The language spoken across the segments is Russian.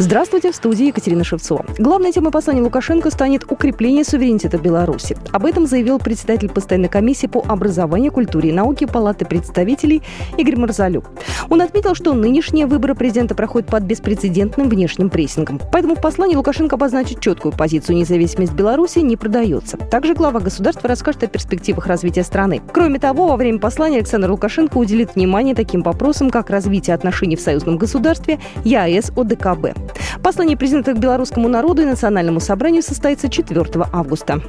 Здравствуйте, в студии Екатерина Шевцова. Главной темой послания Лукашенко станет укрепление суверенитета Беларуси. Об этом заявил председатель постоянной комиссии по образованию, культуре и науке Палаты представителей Игорь Марзалюк. Он отметил, что нынешние выборы президента проходят под беспрецедентным внешним прессингом. Поэтому в послании Лукашенко обозначит четкую позицию независимость Беларуси не продается. Также глава государства расскажет о перспективах развития страны. Кроме того, во время послания Александр Лукашенко уделит внимание таким вопросам, как развитие отношений в союзном государстве, ЕАЭС, ОДКБ. Послание президента к белорусскому народу и национальному собранию состоится 4 августа.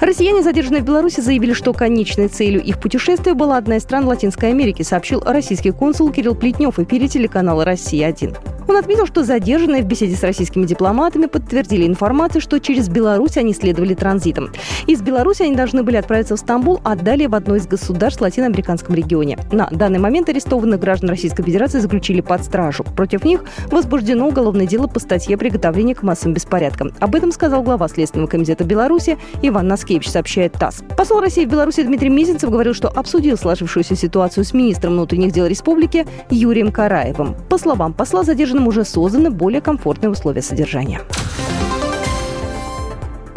Россияне, задержанные в Беларуси, заявили, что конечной целью их путешествия была одна из стран Латинской Америки, сообщил российский консул Кирилл Плетнев в эфире телеканала «Россия-1». Он отметил, что задержанные в беседе с российскими дипломатами подтвердили информацию, что через Беларусь они следовали транзитом. Из Беларуси они должны были отправиться в Стамбул, а далее в одно из государств в латиноамериканском регионе. На данный момент арестованных граждан Российской Федерации заключили под стражу. Против них возбуждено уголовное дело по статье «Приготовление к массовым беспорядкам». Об этом сказал глава Следственного комитета Беларуси Иван Наскевич, сообщает ТАСС. Посол России в Беларуси Дмитрий Мизинцев говорил, что обсудил сложившуюся ситуацию с министром внутренних дел республики Юрием Караевым. По словам посла, задержанным гражданам уже созданы более комфортные условия содержания.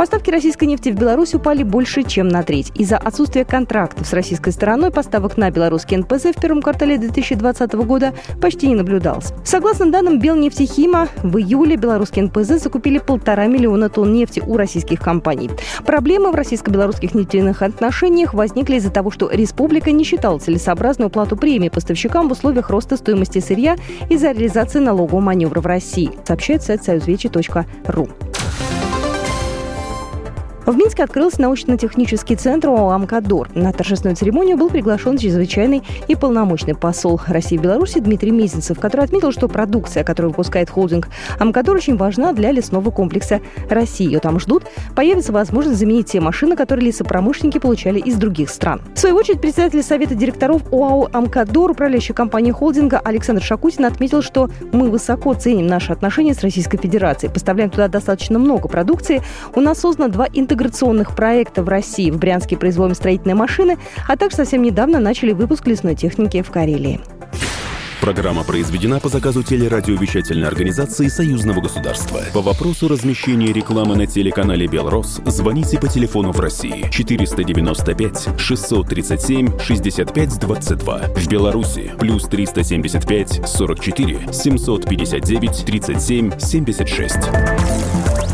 Поставки российской нефти в Беларусь упали больше, чем на треть. Из-за отсутствия контрактов с российской стороной поставок на белорусский НПЗ в первом квартале 2020 года почти не наблюдалось. Согласно данным Белнефтехима, в июле белорусские НПЗ закупили полтора миллиона тонн нефти у российских компаний. Проблемы в российско-белорусских нефтяных отношениях возникли из-за того, что республика не считала целесообразную уплату премии поставщикам в условиях роста стоимости сырья из-за реализации налогового маневра в России, сообщает сайт союзвечи.ру. В Минске открылся научно-технический центр ОАО «Амкадор». На торжественную церемонию был приглашен чрезвычайный и полномочный посол России в Беларуси Дмитрий Мезенцев, который отметил, что продукция, которую выпускает холдинг «Амкадор», очень важна для лесного комплекса России. Ее там ждут. Появится возможность заменить те машины, которые лесопромышленники получали из других стран. В свою очередь, председатель Совета директоров ОАО «Амкадор», управляющей компании холдинга Александр Шакутин отметил, что мы высоко ценим наши отношения с Российской Федерацией, поставляем туда достаточно много продукции. У нас создано два интернет интеграционных проектов в России. В Брянске производим строительные машины, а также совсем недавно начали выпуск лесной техники в Карелии. Программа произведена по заказу телерадиовещательной организации Союзного государства. По вопросу размещения рекламы на телеканале «Белрос» звоните по телефону в России 495 637 65 22. В Беларуси плюс 375